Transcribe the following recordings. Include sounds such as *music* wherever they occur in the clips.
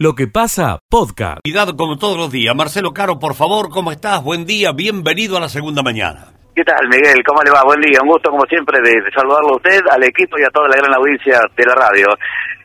Lo que pasa, podcast. Cuidado como todos los días. Marcelo Caro, por favor, ¿cómo estás? Buen día, bienvenido a la segunda mañana. ¿Qué tal, Miguel? ¿Cómo le va? Buen día. Un gusto, como siempre, de, de saludarlo a usted, al equipo y a toda la gran audiencia de la radio.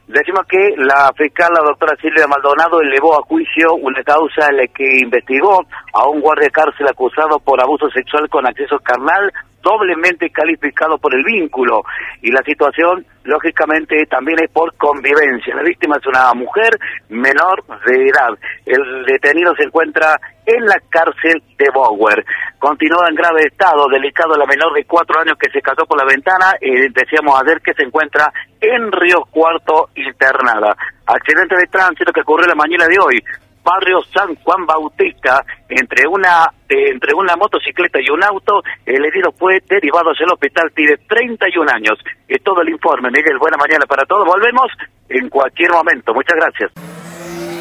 Decimos que la fiscal, la doctora Silvia Maldonado, elevó a juicio una causa en la que investigó a un guardia cárcel acusado por abuso sexual con acceso carnal doblemente calificado por el vínculo y la situación lógicamente también es por convivencia. La víctima es una mujer menor de edad. El detenido se encuentra en la cárcel de Bower. Continúa en grave estado, delicado la menor de cuatro años que se casó por la ventana y decíamos ayer que se encuentra en Río Cuarto internada. Accidente de tránsito que ocurrió la mañana de hoy barrio San Juan Bautista, entre una eh, entre una motocicleta y un auto, el herido fue derivado hacia el hospital, tiene 31 años. Es todo el informe, Miguel. Buena mañana para todos. Volvemos en cualquier momento. Muchas gracias.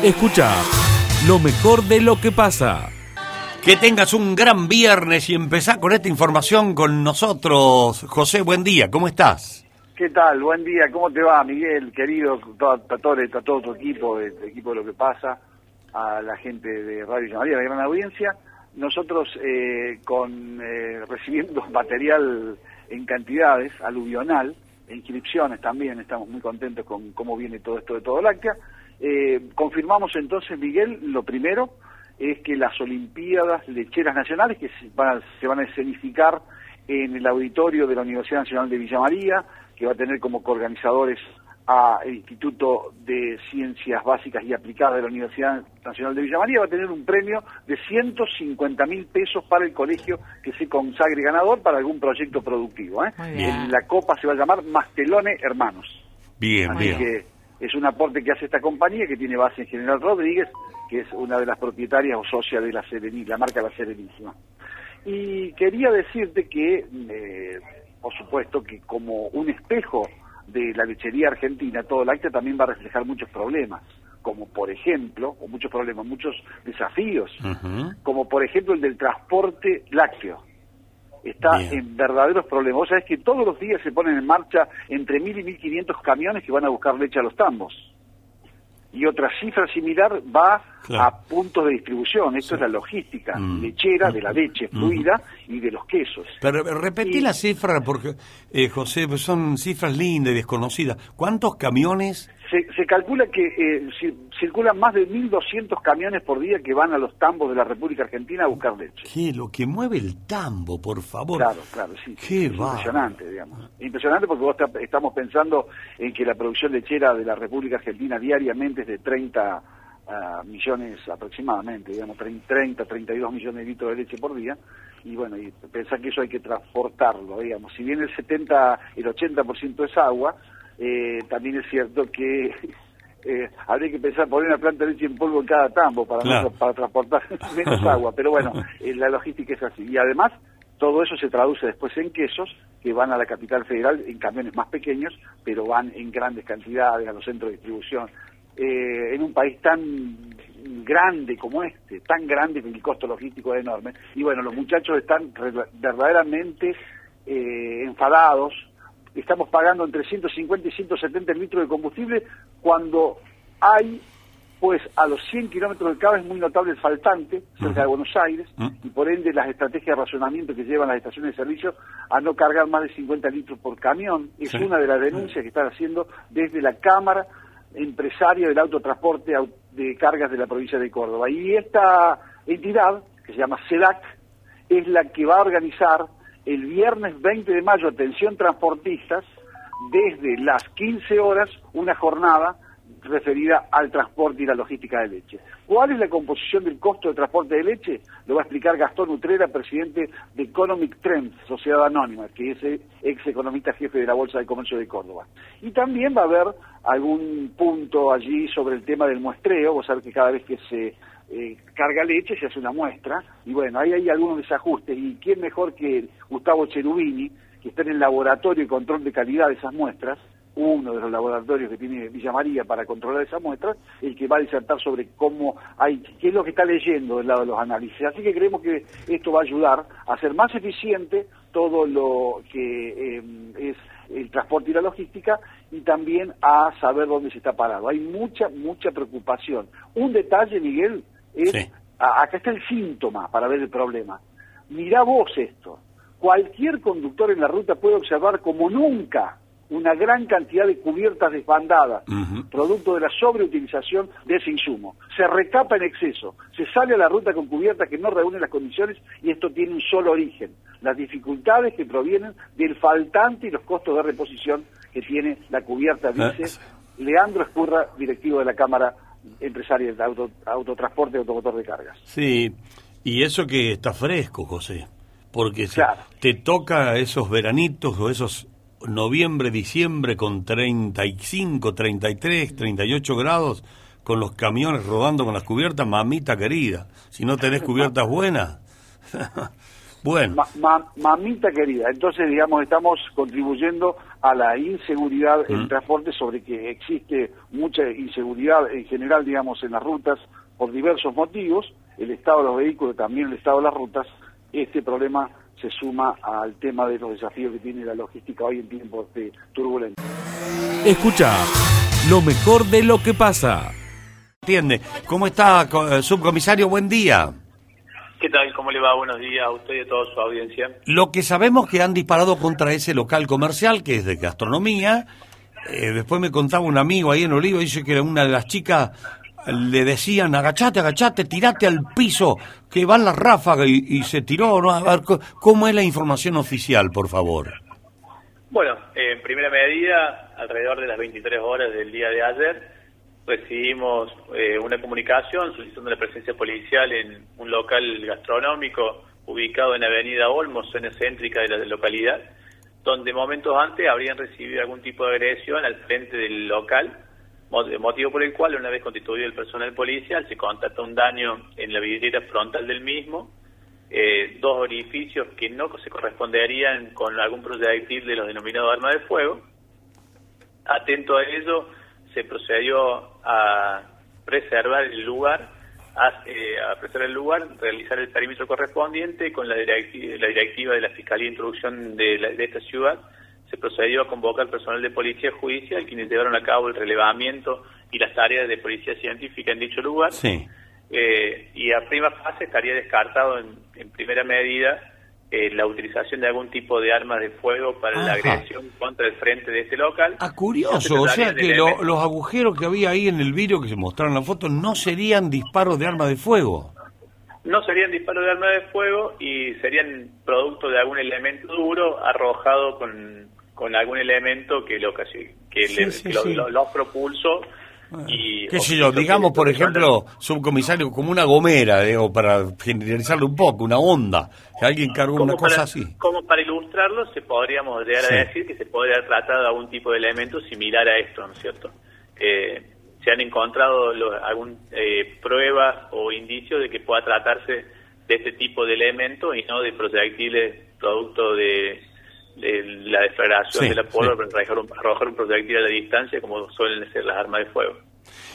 Escucha lo mejor de lo que pasa. Que tengas un gran viernes y empezá con esta información con nosotros. José, buen día, ¿cómo estás? ¿Qué tal? Buen día, ¿cómo te va, Miguel, querido, a todo, a todo tu equipo, el equipo de lo que pasa? A la gente de Radio Llamaría, la gran audiencia. Nosotros eh, con eh, recibiendo *laughs* material en cantidades, aluvional, inscripciones también, estamos muy contentos con cómo viene todo esto de todo láctea. Eh, confirmamos entonces, Miguel, lo primero es que las Olimpiadas Lecheras Nacionales, que se van, a, se van a escenificar en el auditorio de la Universidad Nacional de Villa María, que va a tener como coorganizadores al Instituto de Ciencias Básicas y Aplicadas de la Universidad Nacional de Villa María, va a tener un premio de 150 mil pesos para el colegio que se consagre ganador para algún proyecto productivo. ¿eh? La copa se va a llamar Mastelone Hermanos. Bien, Así bien. que es un aporte que hace esta compañía que tiene base en General Rodríguez, que es una de las propietarias o socias de la Serenísima, la marca La Serenísima. Y quería decirte que, eh, por supuesto, que como un espejo de la lechería argentina, todo lácteo también va a reflejar muchos problemas, como por ejemplo, o muchos problemas, muchos desafíos, como por ejemplo el del transporte lácteo. Está Bien. en verdaderos problemas. Vos sabés que todos los días se ponen en marcha entre 1.000 y 1.500 camiones que van a buscar leche a los tambos. Y otra cifra similar va Claro. a puntos de distribución. Esto es la logística Mm. lechera de la leche Mm. fluida y de los quesos. Pero eh, repetí Y- la cifra porque, eh, José, pues son cifras lindas y desconocidas. ¿Cuántos camiones? Se, se calcula que eh, ci- circulan más de 1.200 camiones por día que van a los tambos de la República Argentina a buscar leche. ¿Qué? Lo que mueve el tambo, por favor. Claro, claro, sí. Qué es bárbaro. impresionante, digamos. Impresionante porque vos está- estamos pensando en que la producción lechera de la República Argentina diariamente es de 30 ah, millones aproximadamente, digamos, 30, 30, 32 millones de litros de leche por día. Y bueno, y pensar que eso hay que transportarlo, digamos. Si bien el 70, el 80% es agua, eh, también es cierto que *laughs* eh, habría que pensar poner una planta de leche en polvo en cada tambo para, para transportar *laughs* menos agua. Pero bueno, eh, la logística es así. Y además, todo eso se traduce después en quesos que van a la capital federal en camiones más pequeños, pero van en grandes cantidades a los centros de distribución. Eh, en un país tan grande como este, tan grande que el costo logístico es enorme. Y bueno, los muchachos están verdaderamente eh, enfadados. Estamos pagando entre 150 y 170 litros de combustible cuando hay pues a los 100 kilómetros del cabo es muy notable el faltante cerca de Buenos Aires Ujú. y por ende las estrategias de racionamiento que llevan las estaciones de servicio a no cargar más de 50 litros por camión es Sí. una de las denuncias que están haciendo desde la Cámara Empresaria del Autotransporte Au- de Cargas de la provincia de Córdoba. Y esta entidad, que se llama CEDAC, es la que va a organizar el viernes 20 de mayo, atención transportistas, desde las 15 horas, una jornada referida al transporte y la logística de leche. ¿Cuál es la composición del costo de transporte de leche? Lo va a explicar Gastón Utrera, presidente de Economic Trends, Sociedad Anónima, que es ex economista jefe de la Bolsa de Comercio de Córdoba. Y también va a haber algún punto allí sobre el tema del muestreo, vos sabés que cada vez que se eh, carga leche se hace una muestra, y bueno, ahí hay algunos desajustes, y quién mejor que Gustavo Cherubini, que está en el laboratorio de control de calidad de esas muestras, uno de los laboratorios que tiene Villa María para controlar esas muestras, el que va a disertar sobre cómo hay, qué es lo que está leyendo del lado de los análisis. Así que creemos que esto va a ayudar a hacer más eficiente todo lo que eh, es el transporte y la logística y también a saber dónde se está parado. Hay mucha, mucha preocupación. Un detalle, Miguel, es, acá está el síntoma para ver el problema. Mirá vos esto. Cualquier conductor en la ruta puede observar como nunca una gran cantidad de cubiertas desbandadas, producto de la sobreutilización de ese insumo. Se recapa en exceso, se sale a la ruta con cubiertas que no reúnen las condiciones y esto tiene un solo origen, las dificultades que provienen del faltante y los costos de reposición que tiene la cubierta, dice Leandro Escurra, directivo de la Cámara Empresaria de Autotransporte y Automotor de Cargas. Sí, y eso que está fresco, José, porque te toca esos veranitos o esos noviembre, diciembre con 35, 33, 38 grados, con los camiones rodando con las cubiertas, mamita querida, si no tenés cubiertas buenas. *laughs* bueno. mamita querida, entonces digamos estamos contribuyendo a la inseguridad en mm. transporte sobre que existe mucha inseguridad en general digamos en las rutas por diversos motivos, el estado de los vehículos, también el estado de las rutas, este problema se suma al tema de los desafíos que tiene la logística hoy en tiempos de turbulencia. Escucha lo mejor de lo que pasa. Entiende. ¿Cómo está, eh, subcomisario? Buen día. ¿Qué tal? ¿Cómo le va? Buenos días a usted y a toda su audiencia. Lo que sabemos que han disparado contra ese local comercial, que es de gastronomía. Eh, después me contaba un amigo ahí en Olivo, dice que una de las chicas le decían, agachate, agachate, tirate al piso, que van las ráfagas y, se tiró. ¿no? A ver, ¿cómo es la información oficial, por favor? Bueno, en primera medida, alrededor de las 23 horas del día de ayer, recibimos eh, una comunicación solicitando la presencia policial en un local gastronómico ubicado en Avenida Olmos, zona céntrica de la localidad, donde momentos antes habrían recibido algún tipo de agresión al frente del local motivo por el cual, una vez constituido el personal policial, se constata un daño en la vidriera frontal del mismo, eh, dos orificios que no se corresponderían con algún proyectil de los denominados armas de fuego. Atento a ello, se procedió a preservar el lugar, a, eh, preservar el lugar, realizar el perímetro correspondiente con la directiva, la directiva de la Fiscalía de Introducción de, de esta ciudad, se procedió a convocar personal de policía judicial quienes llevaron a cabo el relevamiento y las tareas de policía científica en dicho lugar. Eh, y a prima fase estaría descartado en, primera medida eh, la utilización de algún tipo de armas de fuego para la agresión contra el frente de este local. Ah, curioso, o sea que los agujeros que había ahí en el vidrio que se mostraron en la foto no serían disparos de armas de fuego. No serían disparos de armas de fuego y serían producto de algún elemento duro arrojado con con algún elemento que lo que, Lo, propulsó y qué sé yo digamos por ejemplo subcomisario como una gomera digo, para generalizarlo un poco una onda que alguien cargó una cosa así. como para ilustrarlo se podríamos llegar a decir que se podría tratar de algún tipo de elemento similar a esto no es cierto eh, se han encontrado algún eh, pruebas o indicios de que pueda tratarse de este tipo de elementos y no de proyectiles producto de la deflagración de la pólvora para arrojar un, arrojar un proyectil a la distancia como suelen ser las armas de fuego.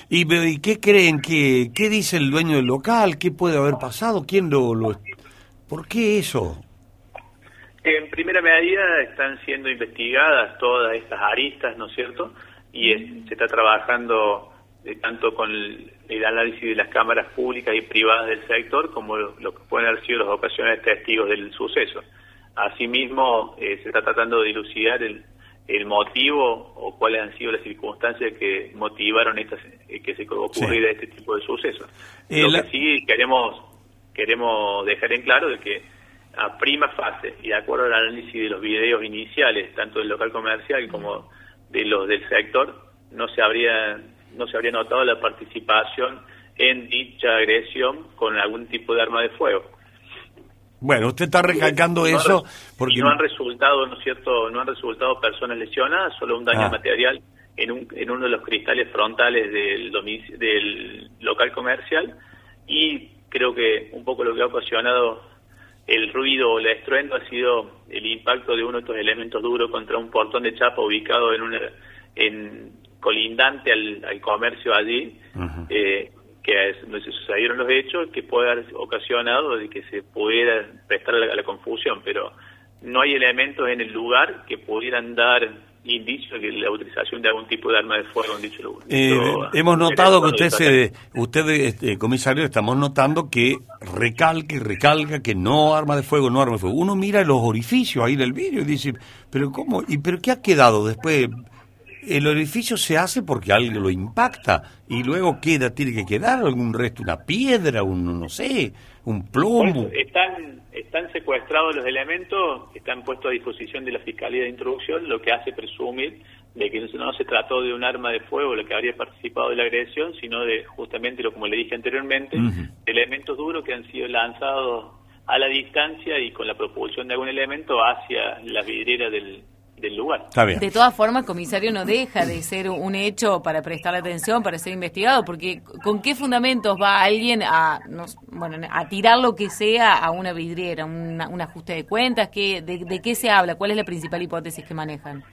¿Y, qué creen? que ¿Qué dice el dueño del local? ¿Qué puede haber pasado? ¿Quién lo, lo... ¿Por qué eso? En primera medida están siendo investigadas todas estas aristas, ¿no es cierto? Y se está trabajando eh, tanto con el, análisis de las cámaras públicas y privadas del sector como lo, lo que pueden haber sido las ocasiones testigos del suceso. Asimismo, eh, se está tratando de dilucidar el, motivo o cuáles han sido las circunstancias que motivaron estas, eh, que se ocurriera este tipo de sucesos. Eh, Lo que sí queremos, queremos dejar en claro de que a prima fase y de acuerdo al análisis de los videos iniciales, tanto del local comercial como de los del sector, no se habría, no se habría notado la participación en dicha agresión con algún tipo de arma de fuego. Bueno, usted está recalcando eso porque no han resultado, ¿no es cierto? No han resultado personas lesionadas, solo un daño ah. material en, un, en uno de los cristales frontales del, del local comercial y creo que un poco lo que ha ocasionado el ruido o el estruendo ha sido el impacto de uno de estos elementos duros contra un portón de chapa ubicado en una en colindante al, comercio allí que donde se sucedieron los hechos que puede haber ocasionado de que se pudiera prestar a la, confusión, pero no hay elementos en el lugar que pudieran dar indicio de la utilización de algún tipo de arma de fuego en dicho lugar. Eh, hemos notado que usted, se, usted este, comisario, estamos notando que recalca y recalca que no arma de fuego, no arma de fuego. Uno mira los orificios ahí del vídeo y dice, pero ¿cómo? ¿Y pero qué ha quedado después? El orificio se hace porque algo lo impacta y luego queda, tiene que quedar algún resto, una piedra, un no sé, un plomo. están, están secuestrados los elementos, están puestos a disposición de la Fiscalía de Introducción, lo que hace presumir de que no se trató de un arma de fuego lo que habría participado de la agresión, sino de justamente lo como le dije anteriormente, elementos duros que han sido lanzados a la distancia y con la propulsión de algún elemento hacia la vidriera del, del lugar. De todas formas, comisario, no deja de ser un hecho para prestar atención, para ser investigado, porque ¿con qué fundamentos va alguien a, bueno, a tirar lo que sea a una vidriera, un ajuste de cuentas? ¿qué, de, qué se habla? ¿Cuál es la principal hipótesis que manejan?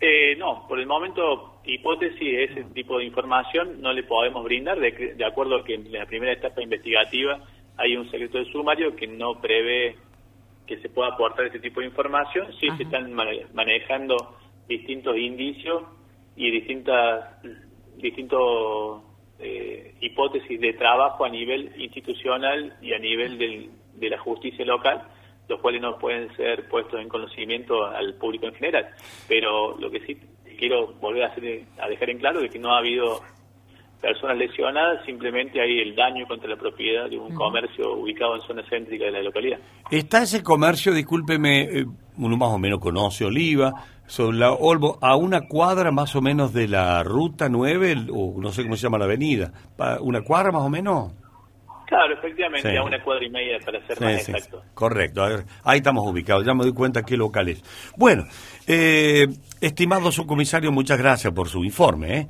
Eh, no, por el momento, hipótesis, ese tipo de información no le podemos brindar, de, de acuerdo a que en la primera etapa investigativa hay un secreto de sumario que no prevé que se pueda aportar este tipo de información, sí se están manejando distintos indicios y distintas distintos eh, hipótesis de trabajo a nivel institucional y a nivel de la justicia local, los cuales no pueden ser puestos en conocimiento al público en general. Pero lo que sí quiero volver a, hacer, a dejar en claro es que no ha habido personas lesionadas, simplemente hay el daño contra la propiedad de un comercio ubicado en zona céntrica de la localidad. Está ese comercio, discúlpeme, eh, uno más o menos conoce Oliva, sobre la Olvo, a una cuadra más o menos de la ruta 9, o no sé cómo se llama la avenida, ¿una cuadra más o menos? Claro, efectivamente, a una cuadra y media para ser más exacto. Correcto, ahí estamos ubicados, ya me doy cuenta qué local es. Bueno, eh, estimado subcomisario, muchas gracias por su informe. ¿eh?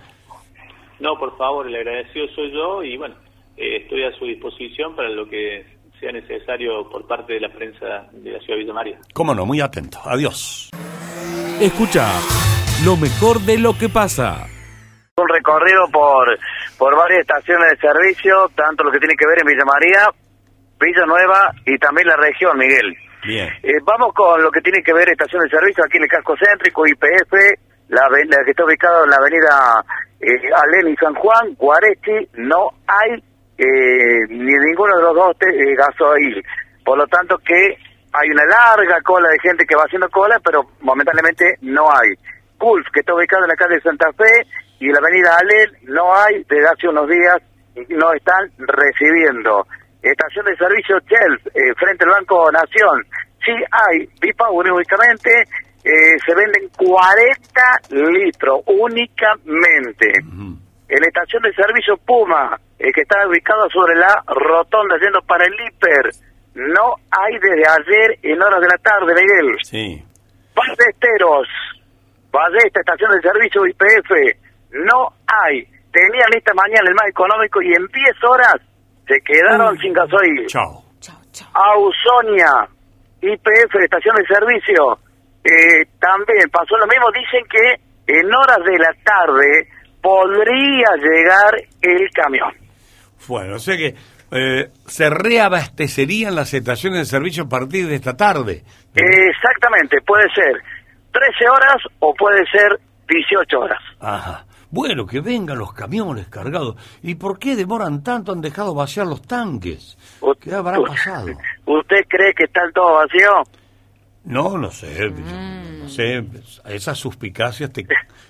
No, por favor, el agradecido soy yo y bueno, eh, estoy a su disposición para lo que sea necesario por parte de la prensa de la ciudad de Villa María. Cómo no, muy atento. Adiós. Escucha lo mejor de lo que pasa. Un recorrido por, por varias estaciones de servicio, tanto lo que tiene que ver en Villa María, Villa Nueva y también la región, Miguel. Bien. Eh, vamos con lo que tiene que ver estación de servicio aquí en el casco céntrico, IPF, la, la que está ubicada en la avenida eh, Alén y San Juan, Guarechi, no hay eh, ni ninguno de los dos eh, gasoil. Por lo tanto que hay una larga cola de gente que va haciendo cola, pero momentáneamente no hay. Pulf, que está ubicado en la calle Santa Fe, y la avenida Alén, no hay, desde hace unos días no están recibiendo. Estación de servicio Shell, eh, frente al Banco Nación, sí hay, pipa únicamente, eh, se venden 40 litros únicamente. En la estación de servicio Puma, eh, que está ubicado sobre la rotonda yendo para el hiper, no hay desde ayer en horas de la tarde, Miguel. Sí. Ballesteros, esta estación de servicio IPF, no hay. Tenía esta mañana el más económico y en 10 horas se quedaron sin gasoil. Chao. Chao, chao. Ausonia, IPF, estación de servicio, eh, también pasó lo mismo. Dicen que en horas de la tarde podría llegar el camión. Bueno, o sea que eh, se reabastecerían las estaciones de servicio a partir de esta tarde. Exactamente, puede ser 13 horas o puede ser 18 horas. Ajá. Bueno, que vengan los camiones cargados. ¿Y por qué demoran tanto? Han dejado vaciar los tanques. ¿Qué habrá pasado? *laughs* ¿Usted cree que están todos vacíos? No, no sé, no sé, esas suspicacias te,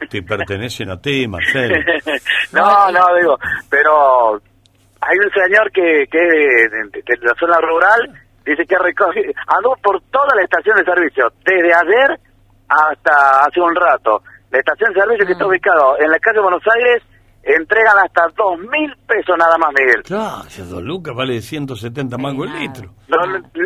te pertenecen a ti, Marcelo. *laughs* no, no, digo, pero hay un señor que, que de, la zona rural dice que recoge, andó por toda la estación de servicio, desde ayer hasta hace un rato. La estación de servicio que está mm. ubicado en la calle de Buenos Aires entregan hasta dos mil pesos nada más, Miguel. Claro, dos lucas vale 170 mangos el litro.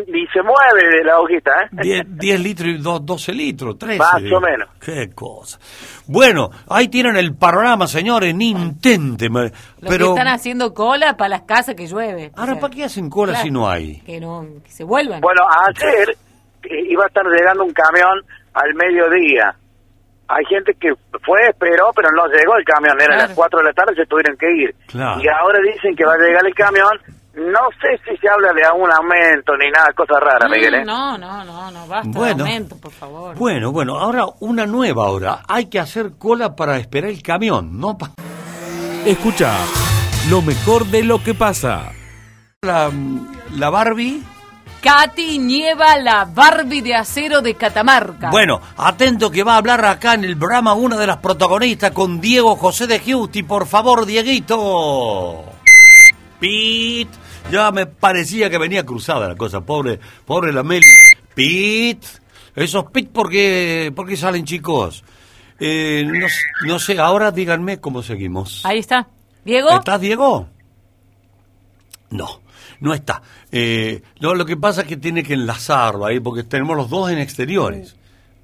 ni se mueve de la hojita, ¿eh? 10, litros y 12 litros, 13. Más o menos. Qué cosa. Bueno, ahí tienen el panorama, señores, ni intente. Los pero... que están haciendo cola para las casas que llueve. Ahora, ¿para qué hacen cola si no hay? Que no, que se vuelvan. Bueno, ayer iba a estar llegando un camión al mediodía hay gente que fue, esperó, pero no llegó el camión. Era las 4 de la tarde, se tuvieron que ir. Y ahora dicen que va a llegar el camión No sé si se habla de algún aumento ni nada, cosa rara, Mm, Miguel. ¿eh? No, no, no, no, basta Bueno. de aumento, por favor. Bueno, bueno, ahora una nueva hora. Hay que hacer cola para esperar el camión, ¿no? Pa- Escucha lo mejor de lo que pasa. La, la Barbie. Katy Nieva, la Barbie de acero de Catamarca. Bueno, atento que va a hablar acá en el programa una de las protagonistas con Diego José de Giusti. Por favor, Dieguito. Pit. Ya me parecía que venía cruzada la cosa. Pobre, pobre la Mel. Pit. Esos pit porque, porque salen chicos. Eh, no sé, ahora díganme cómo seguimos. Ahí está. Diego. ¿Estás, Diego? No, no está. Eh, no, lo que pasa es que tiene que enlazarlo ahí, porque tenemos los dos en exteriores.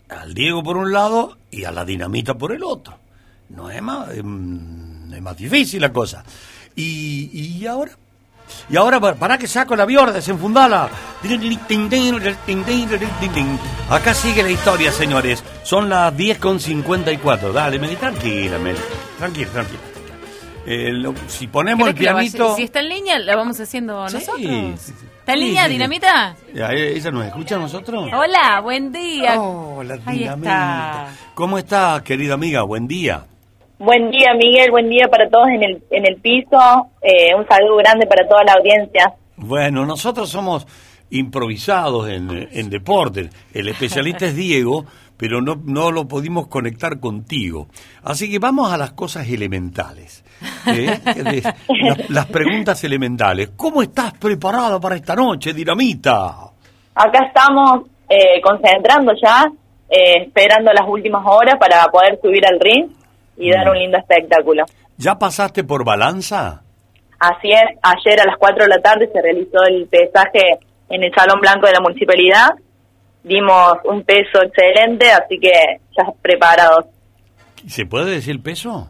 Al Diego por un lado y a la dinamita por el otro. No es más, em, es más difícil la cosa. Y, y ahora, y ahora pa- para que saco la viola, desenfundala. Acá sigue la historia, señores. Son las 10 con 54. Dale, Meli, tranquila, Meli. Tranquila, tranquila. Eh, lo- si ponemos el ¿Querés que la vaya- pianito... Si está en línea, la vamos haciendo Sí, nosotros. sí, sí. ¿Está en Sí, línea. Dinamita? Ya, ¿Ella nos escucha a nosotros? Hola, buen día. Oh, la Ahí dinamita. está. ¿Cómo está, querida amiga? Buen día. Buen día, Miguel. Buen día para todos en el, en el piso. Eh, un saludo grande para toda la audiencia. Bueno, nosotros somos improvisados en, en deportes. El especialista es Diego, pero no, no lo pudimos conectar contigo. Así que vamos a las cosas elementales. ¿eh? *laughs* Las, las preguntas elementales. ¿Cómo estás preparada para esta noche, Dinamita? Acá estamos eh, concentrando ya, eh, esperando las últimas horas para poder subir al ring y dar un lindo espectáculo. ¿Ya pasaste por balanza? Así es, ayer a las 4 de la tarde se realizó el pesaje en el Salón Blanco de la Municipalidad. Dimos un peso excelente, así que ya preparados. ¿Se puede decir peso?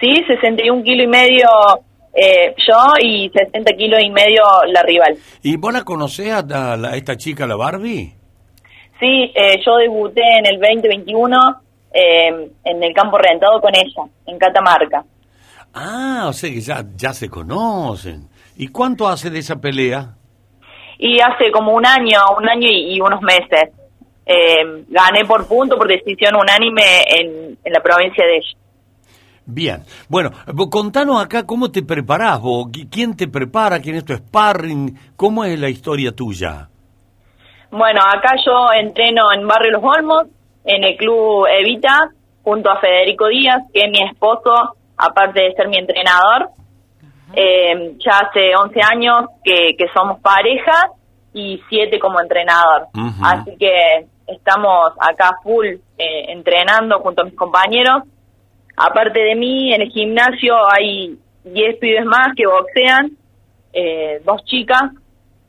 Sí, 61 kilo y medio eh, yo y 60 kilos y medio la rival. ¿Y vos la conocés a, a la- a esta chica, la Barbie? Sí, eh, yo debuté en el 2021 eh, en el campo rentado con ella, en Catamarca. Ah, o sea que ya, ya se conocen. ¿Y cuánto hace de esa pelea? Y hace como un año, un año y, y unos meses, eh, gané por punto, por decisión unánime en, en la provincia de ella. Bien. Bueno, contanos acá cómo te preparás vos. Qui- ¿Quién te prepara? ¿Quién es tu sparring? ¿Cómo es la historia tuya? Bueno, acá yo entreno en Barrio Los Olmos, en el club Evita, junto a Federico Díaz, que es mi esposo, aparte de ser mi entrenador. Eh, ya hace 11 años que, que somos pareja y 7 como entrenador. Así que estamos acá full eh, entrenando junto a mis compañeros. Aparte de mí, en el gimnasio hay 10 pibes más que boxean, eh, dos chicas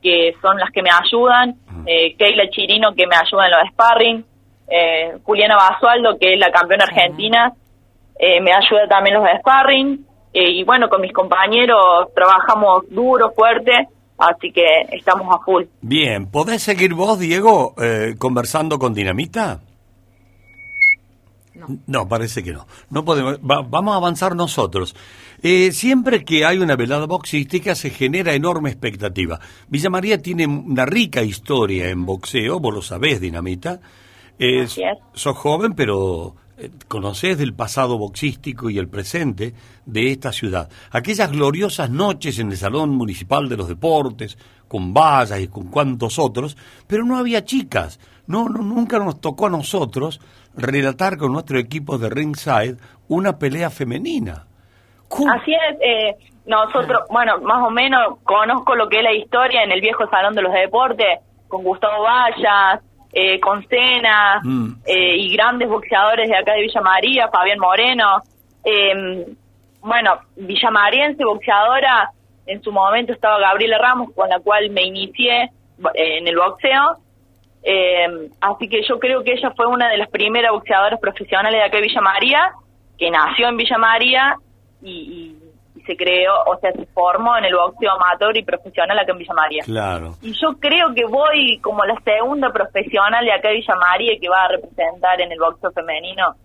que son las que me ayudan, eh, Keila Chirino que me ayuda en los sparring, eh, Juliana Basualdo que es la campeona argentina, eh, me ayuda también en los sparring, eh, y bueno, con mis compañeros trabajamos duro, fuerte, así que estamos a full. Bien, ¿podés seguir vos, Diego, eh, conversando con Dinamita? No. parece que no. No podemos. va- vamos a avanzar nosotros. Eh, siempre que hay una velada boxística se genera enorme expectativa. Villa María tiene una rica historia en boxeo, vos lo sabés, Dinamita. Es- Así es. sos joven, pero conocés del pasado boxístico y el presente de esta ciudad. Aquellas gloriosas noches en el Salón Municipal de los Deportes, con vallas y con cuantos otros, pero no había chicas. No, no, nunca nos tocó a nosotros relatar con nuestro equipo de ringside una pelea femenina. Así es, eh, nosotros, bueno, más o menos conozco lo que es la historia en el viejo Salón de los Deportes, con Gustavo Vallas, eh, con Cena, Mm. eh, y grandes boxeadores de acá de Villa María, Fabián Moreno. Eh, bueno, villamariense, boxeadora, en su momento estaba Gabriela Ramos, con la cual me inicié eh, en el boxeo. Eh, así que yo creo que ella fue una de las primeras boxeadoras profesionales de acá de Villa María, que nació en Villa María y se creó, o sea, se formó en el boxeo amateur y profesional acá en Villa María. Claro. Y yo creo que voy como la segunda profesional de acá de Villa María que va a representar en el boxeo femenino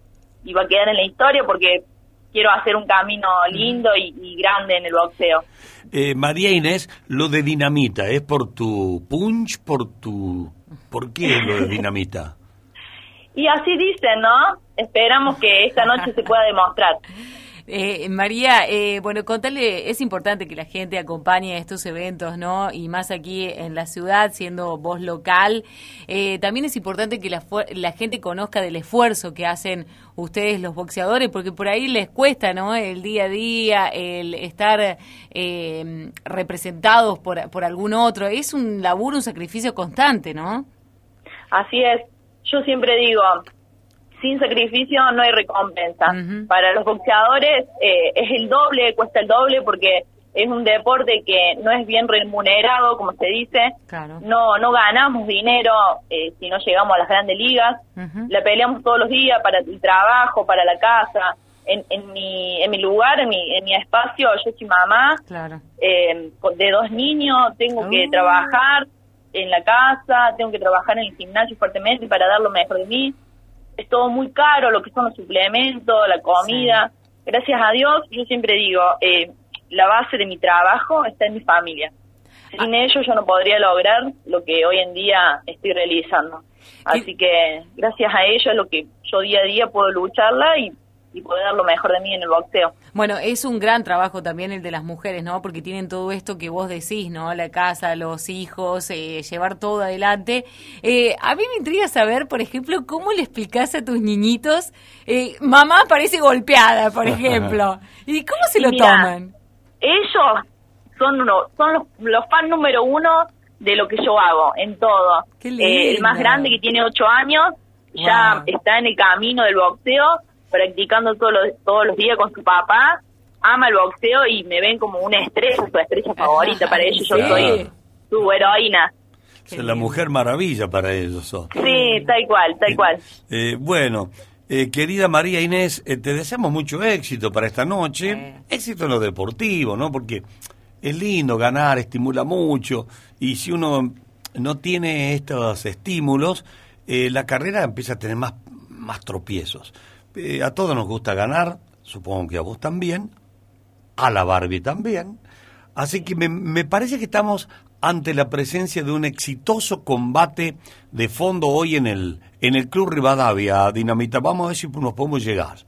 y va a quedar en la historia porque quiero hacer un camino lindo y, grande en el boxeo. Eh, María Inés, lo de dinamita, ¿es por tu punch, por tu... ¿Por qué lo de dinamita? *laughs* y así dicen, ¿no? Esperamos que esta noche se pueda demostrar. *laughs* Eh, María, eh, bueno, contale, es importante que la gente acompañe a estos eventos, ¿no? Y más aquí en la ciudad, siendo voz local. Eh, también es importante que la, la, gente conozca del esfuerzo que hacen ustedes los boxeadores, porque por ahí les cuesta, ¿no? El día a día, el estar eh, representados por, por algún otro. Es un laburo, un sacrificio constante, ¿no? Así es. Yo siempre digo, sin sacrificio no hay recompensa. Para los boxeadores eh, es el doble, cuesta el doble porque es un deporte que no es bien remunerado, como se dice. No no ganamos dinero eh, si no llegamos a las grandes ligas. La peleamos todos los días para el trabajo, para la casa. En, en, mi, en mi lugar, en mi, en mi espacio, yo soy mamá eh, de dos niños, tengo que oh. trabajar en la casa, tengo que trabajar en el gimnasio fuertemente para dar lo mejor de mí es todo muy caro, lo que son los suplementos, la comida. Gracias a Dios, yo siempre digo, eh, la base de mi trabajo está en mi familia. Sin ah. ellos yo no podría lograr lo que hoy en día estoy realizando. Así que gracias a ellos es lo que yo día a día puedo lucharla y y poder dar lo mejor de mí en el boxeo. Bueno, es un gran trabajo también el de las mujeres, ¿no? Porque tienen todo esto que vos decís, ¿no? La casa, los hijos, eh, llevar todo adelante. Eh, a mí me intriga saber, por ejemplo, cómo le explicás a tus niñitos, eh, mamá parece golpeada, por *laughs* ejemplo. ¿Y cómo se lo toman? Ellos son, uno, son los, los fans número uno de lo que yo hago, en todo. el más grande que tiene ocho años, ya está en el camino del boxeo practicando todos los, todos los días con su papá, ama el boxeo y me ven como una estrella, su estrella favorita para ellos. Yo soy su heroína. Es la mujer maravilla para ellos. Sí, tal cual, tal cual. Eh, bueno, eh, querida María Inés, eh, te deseamos mucho éxito para esta noche. Éxito en lo deportivo, ¿no? Porque es lindo ganar, estimula mucho. Y si uno no tiene estos estímulos, la carrera empieza a tener más, más tropiezos. Eh, a todos nos gusta ganar, supongo que a vos también, a la Barbie también. Así que me, parece que estamos ante la presencia de un exitoso combate de fondo hoy en el, en el Club Rivadavia, Dinamita. Vamos a ver si nos podemos llegar.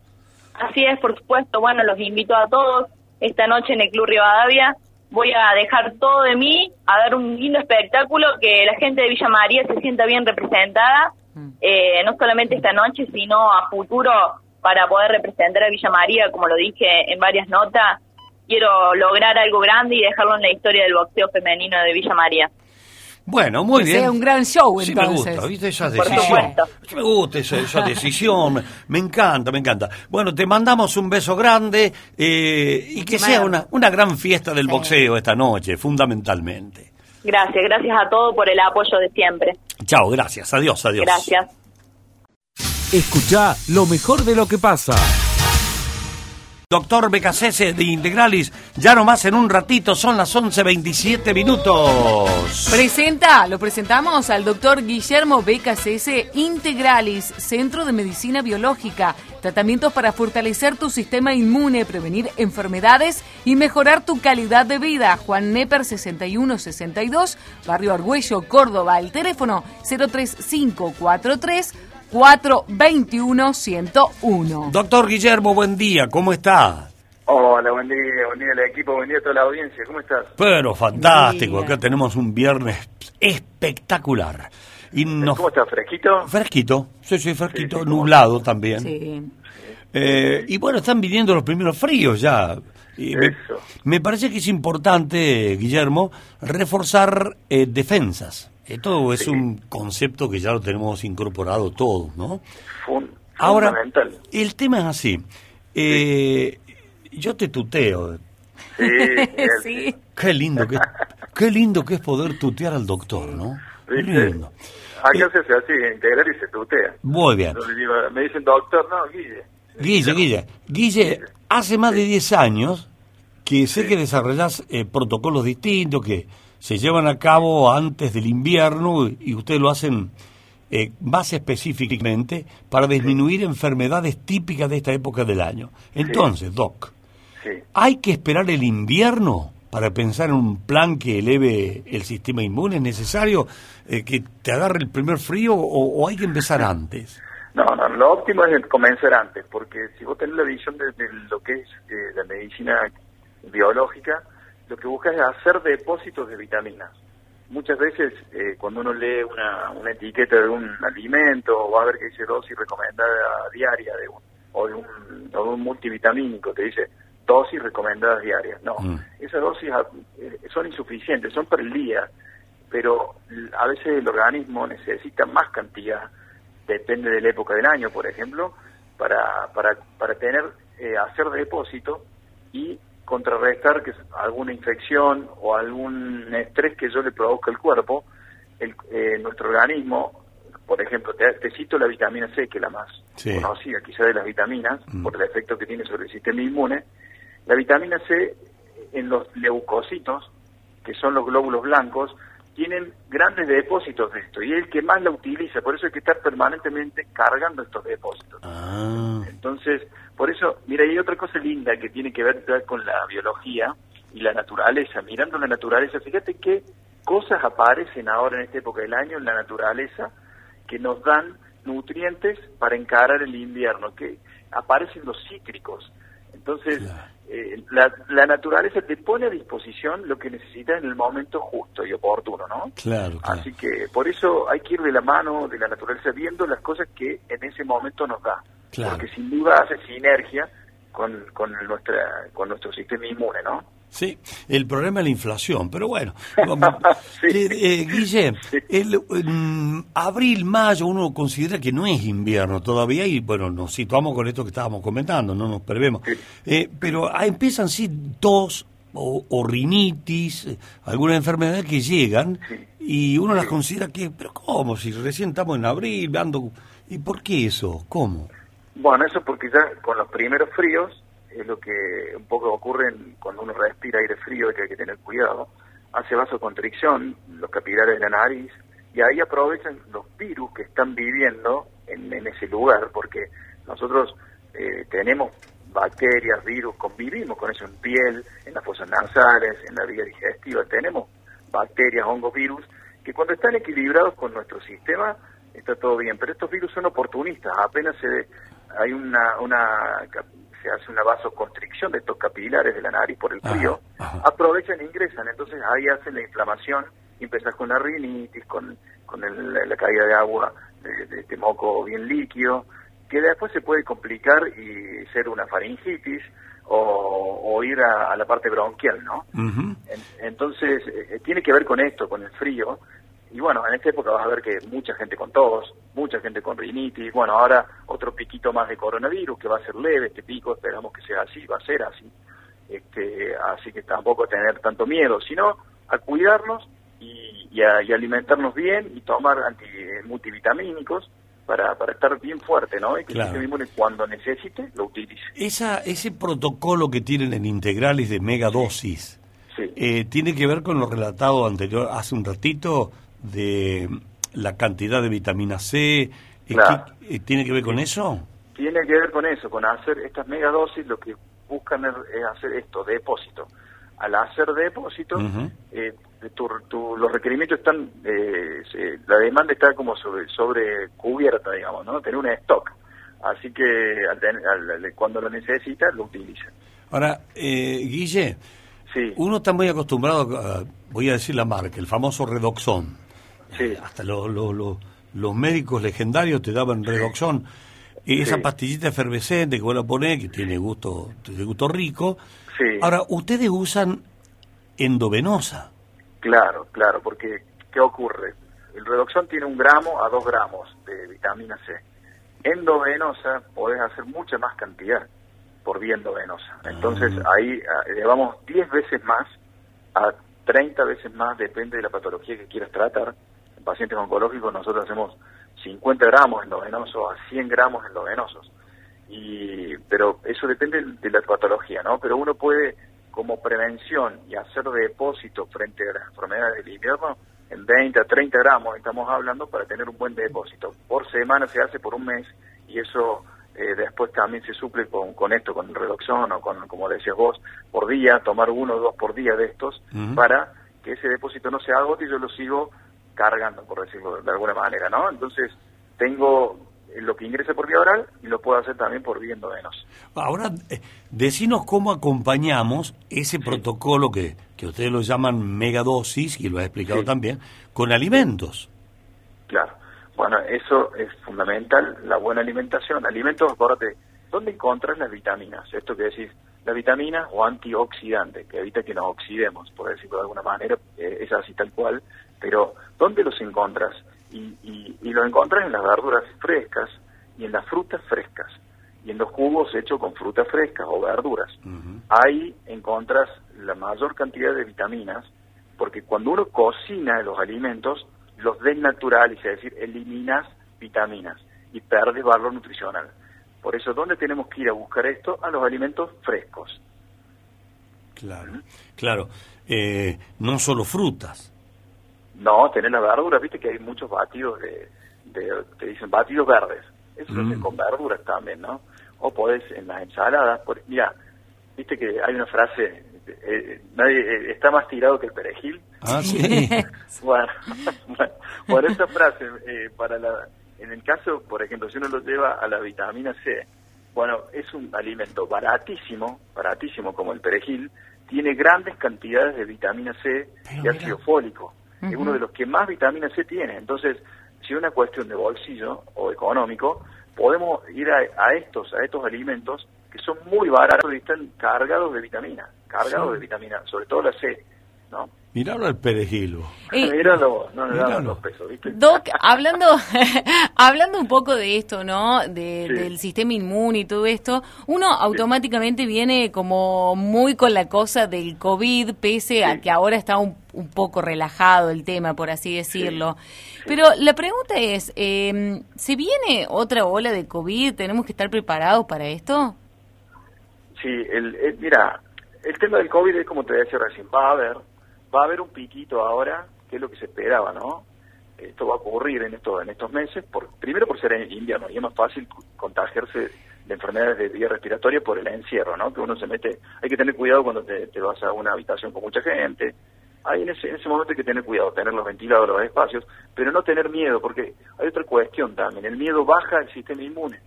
Así es, por supuesto. Bueno, los invito a todos esta noche en el Club Rivadavia. Voy a dejar todo de mí, a dar un lindo espectáculo, que la gente de Villa María se sienta bien representada. Eh, no solamente esta noche, sino a futuro para poder representar a Villa María, como lo dije en varias notas, quiero lograr algo grande y dejarlo en la historia del boxeo femenino de Villa María. Bueno, muy bien. Sea un gran show, entonces. Sí, me gusta, ¿viste? Esa decisión. Me gusta esa, *laughs* decisión, me encanta, me encanta. Bueno, te mandamos un beso grande eh, y que sea una, una gran fiesta del boxeo esta noche, fundamentalmente. Gracias, gracias a todos por el apoyo de siempre. Chao, gracias. Adiós, adiós. Gracias. Escucha lo mejor de lo que pasa. Doctor Becasese de Integralis, ya nomás en un ratito, son las 11.27 minutos. Presenta, lo presentamos al doctor Guillermo Becasese Integralis, Centro de Medicina Biológica. Tratamientos para fortalecer tu sistema inmune, prevenir enfermedades y mejorar tu calidad de vida. Juan Neper 6162, Barrio Argüello, Córdoba. El teléfono 03543 421-101. Doctor Guillermo, buen día, ¿cómo está? Hola, buen día, buen día al equipo, buen día a toda la audiencia, ¿cómo estás? Pero fantástico, acá tenemos un viernes espectacular. Y ¿Cómo está? ¿Fresquito? Fresquito, sí, sí, fresquito, nublado también. Sí. Eh, y bueno, están viniendo los primeros fríos ya. Y Eso. Me, parece que es importante, Guillermo, reforzar eh, defensas. Esto es un concepto que ya lo tenemos incorporado todos, ¿no? Ahora, el tema es así. Eh, yo te tuteo. Sí, *laughs* Qué lindo que qué lindo que es poder tutear al doctor, ¿no? Lindo. Acá se hace así, integrar y se tutea. Muy bien. me dicen doctor, no, Guille. Guille, Guille. Guille, hace más de 10 años que sé que desarrollás eh, protocolos distintos, que se llevan a cabo antes del invierno y ustedes lo hacen eh, más específicamente para disminuir enfermedades típicas de esta época del año. Entonces, Doc, ¿hay que esperar el invierno para pensar en un plan que eleve el sistema inmune? ¿Es necesario eh, que te agarre el primer frío o, hay que empezar antes? No, no, lo óptimo es comenzar antes, porque si vos tenés la visión de, lo que es eh, la medicina biológica, lo que buscas es hacer depósitos de vitaminas. Muchas veces eh, cuando uno lee una, una etiqueta de un alimento va a ver que dice dosis recomendada diaria de un, o, de un, o de un multivitamínico, te dice dosis recomendadas diarias. No, mm. esas dosis ah, eh, son insuficientes, son por el día, pero a veces el organismo necesita más cantidad, depende de la época del año, por ejemplo, para, para, para tener, eh, hacer depósito y contrarrestar que alguna infección o algún estrés que yo le produzca al cuerpo, el, eh, nuestro organismo, por ejemplo, te, cito la vitamina C, que es la más conocida quizá de las vitaminas, mm. por el efecto que tiene sobre el sistema inmune, la vitamina C en los leucocitos, que son los glóbulos blancos, tienen grandes depósitos de esto y es el que más la utiliza, por eso hay que estar permanentemente cargando estos depósitos. Ah. Entonces, por eso, mira, hay otra cosa linda que tiene que ver con la biología y la naturaleza. Mirando la naturaleza, fíjate qué cosas aparecen ahora en esta época del año en la naturaleza que nos dan nutrientes para encarar el invierno, que aparecen los cítricos. Entonces, eh, la, naturaleza te pone a disposición lo que necesitas en el momento justo y oportuno, ¿no? Claro, Así que por eso hay que ir de la mano de la naturaleza viendo las cosas que en ese momento nos da. Porque sin duda hace sinergia con, con, nuestra, con nuestro sistema inmune, ¿no? Sí, el problema es la inflación, pero bueno, *laughs* eh, eh, Guille, el, abril, mayo uno considera que no es invierno todavía y bueno, nos situamos con esto que estábamos comentando, no nos perdemos, eh, pero empiezan sí tos o, rinitis, algunas enfermedades que llegan y uno las considera que, pero ¿cómo? Si recién estamos en abril, ando, ¿y por qué eso? ¿Cómo? Bueno, eso porque ya con los primeros fríos es lo que un poco ocurre cuando uno respira aire frío, que hay que tener cuidado, hace vasoconstricción, los capilares de la nariz, y ahí aprovechan los virus que están viviendo en, ese lugar, porque nosotros eh, tenemos bacterias, virus, convivimos con eso en piel, en las fosas nasales, en la vía digestiva, tenemos bacterias, hongos, virus, que cuando están equilibrados con nuestro sistema, está todo bien, pero estos virus son oportunistas, apenas se hay una, una se hace una vasoconstricción de estos capilares de la nariz por el frío, aprovechan e ingresan, entonces ahí hacen la inflamación y empezás con la rinitis, con, con la caída de agua de, este moco bien líquido, que después se puede complicar y ser una faringitis o, ir a, la parte bronquial, ¿no? entonces, eh, tiene que ver con esto, con el frío, y bueno, en esta época vas a ver que mucha gente con tos, mucha gente con rinitis, bueno, ahora otro piquito más de coronavirus que va a ser leve, este pico esperamos que sea así, va a ser así. Este, así que tampoco tener tanto miedo, sino a cuidarnos y, a, alimentarnos bien y tomar anti, multivitamínicos para, para estar bien fuerte, ¿no? Y que cuando necesite lo utilice. Esa, ese protocolo que tienen en integrales de megadosis, eh, ¿tiene que ver con lo relatado anterior hace un ratito de la cantidad de vitamina C. Eh, ¿Tiene que ver con eso? Tiene que ver con eso, con hacer estas megadosis, lo que buscan es hacer esto, depósito. Al hacer depósito, eh, los requerimientos están, eh, la demanda está como sobre, sobre cubierta, digamos, ¿no? Tener un stock. Así que cuando lo necesita, lo utiliza. Ahora, Guille, sí. uno está muy acostumbrado, voy a decir la marca, el famoso Redoxón. Hasta los médicos legendarios te daban redoxón. Y esa pastillita efervescente que vos la ponés, que tiene gusto, de gusto rico. Ahora, ustedes usan endovenosa. Claro, claro, porque ¿qué ocurre? El redoxón tiene un gramo a dos gramos de vitamina C. Endovenosa podés hacer mucha más cantidad por vía endovenosa. Entonces ah. ahí ah, llevamos 10 veces más a 30 veces más, depende de la patología que quieras tratar, pacientes oncológicos nosotros hacemos 50 gramos endovenosos a 100 gramos endovenosos. Y, pero eso depende de la patología, ¿no? Pero uno puede, como prevención y hacer depósito frente a las enfermedades del invierno, en 20 a 30 gramos, estamos hablando, para tener un buen depósito. Por semana se hace por un mes y eso eh, después también se suple con, con esto, con reducción o con, como decías vos, por día, tomar uno o dos por día de estos para que ese depósito no se agote y yo lo sigo cargando, por decirlo de alguna manera, ¿no? Entonces, tengo lo que ingresa por vía oral y lo puedo hacer también por vía endovenosa. Ahora, eh, decinos cómo acompañamos ese protocolo que, que ustedes lo llaman megadosis, y lo ha explicado también, con alimentos. Claro. Bueno, eso es fundamental, la buena alimentación. Alimentos, acuérdate, ¿dónde encontras las vitaminas? Esto que decís, la vitamina o antioxidante, que evita que nos oxidemos, por decirlo de alguna manera, eh, es así tal cual, pero ¿dónde los encontras? Y, y, los encontras en las verduras frescas y en las frutas frescas y en los jugos hechos con frutas frescas o verduras. Ahí encontras la mayor cantidad de vitaminas, porque cuando uno cocina los alimentos, los desnaturales, es decir, eliminas vitaminas y perdes valor nutricional. Por eso, ¿dónde tenemos que ir a buscar esto? A los alimentos frescos. Claro, claro. Eh, no solo frutas. No, tener las verduras, viste que hay muchos batidos de, de te dicen batidos verdes. Eso se hace mm. con verduras también, ¿no? O podés en las ensaladas, por, mira, viste que hay una frase, eh, nadie eh, está más tirado que el perejil. Ah, sí. *laughs* bueno, *laughs* bueno, esa frase, eh, para la, en el caso, por ejemplo, si uno lo lleva a la vitamina C, bueno, es un alimento baratísimo, baratísimo como el perejil, tiene grandes cantidades de vitamina C y ácido fólico es uno de los que más vitamina C tiene. Entonces, si es una cuestión de bolsillo o económico, podemos ir a, estos, a estos alimentos que son muy baratos y están cargados de vitamina, cargados de vitamina, sobre todo la C, ¿no? Míralo al perejil. Míralo, no le dan los pesos, ¿viste? Doc, hablando, *laughs* hablando un poco de esto, ¿no? Del sistema inmune y todo esto, uno automáticamente viene como muy con la cosa del COVID, pese a que ahora está un, un, poco relajado el tema, por así decirlo. Pero la pregunta es, eh, ¿se viene otra ola de COVID? ¿Tenemos que estar preparados para esto? Sí, el, el, mira, el tema del COVID es como te decía recién, va a haber va a haber un piquito ahora, que es lo que se esperaba, ¿no? Esto va a ocurrir en, esto, en estos meses, por, primero por ser en invierno, y es más fácil contagiarse de enfermedades de vía respiratoria por el encierro, ¿no? Que uno se mete, hay que tener cuidado cuando te, vas a una habitación con mucha gente, hay en ese, en ese momento hay que tener cuidado, tener los ventilados, los espacios, pero no tener miedo, porque hay otra cuestión también, el miedo baja el sistema inmune,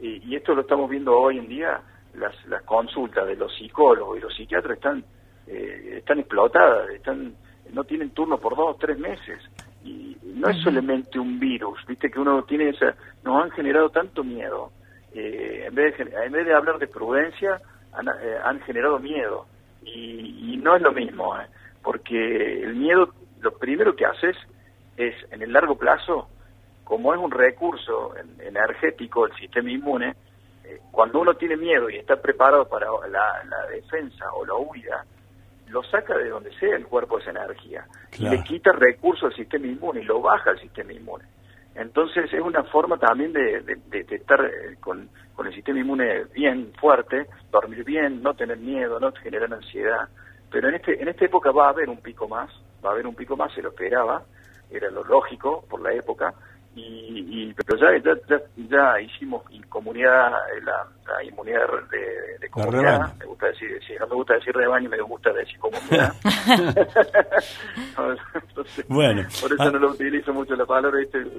y, y esto lo estamos viendo hoy en día, las, las consultas de los psicólogos y los psiquiatras están eh, están explotadas, están no tienen turno por dos, tres meses. Y no es solamente un virus, viste que uno tiene esa... Nos han generado tanto miedo. Eh, en, vez de, en vez de hablar de prudencia, han, eh, han generado miedo. Y, no es lo mismo, porque el miedo, lo primero que haces es, en el largo plazo, como es un recurso energético el sistema inmune, cuando uno tiene miedo y está preparado para la, la defensa o la huida, lo saca de donde sea el cuerpo esa energía. Y le quita recursos al sistema inmune y lo baja al sistema inmune. Entonces es una forma también de, de, estar eh, con, con, el sistema inmune bien fuerte, dormir bien, no tener miedo, no generar ansiedad. Pero en, este, en esta época va a haber un pico más, va a haber un pico más, se lo esperaba, era lo lógico por la época, y, pero ya, ya, ya, hicimos en comunidad eh, la, inmunidad de, de comunidad. me gusta decir no me gusta decir rebaño me gusta decir comunidad. *laughs* *laughs* Bueno por eso ah. no lo utilizo mucho la palabra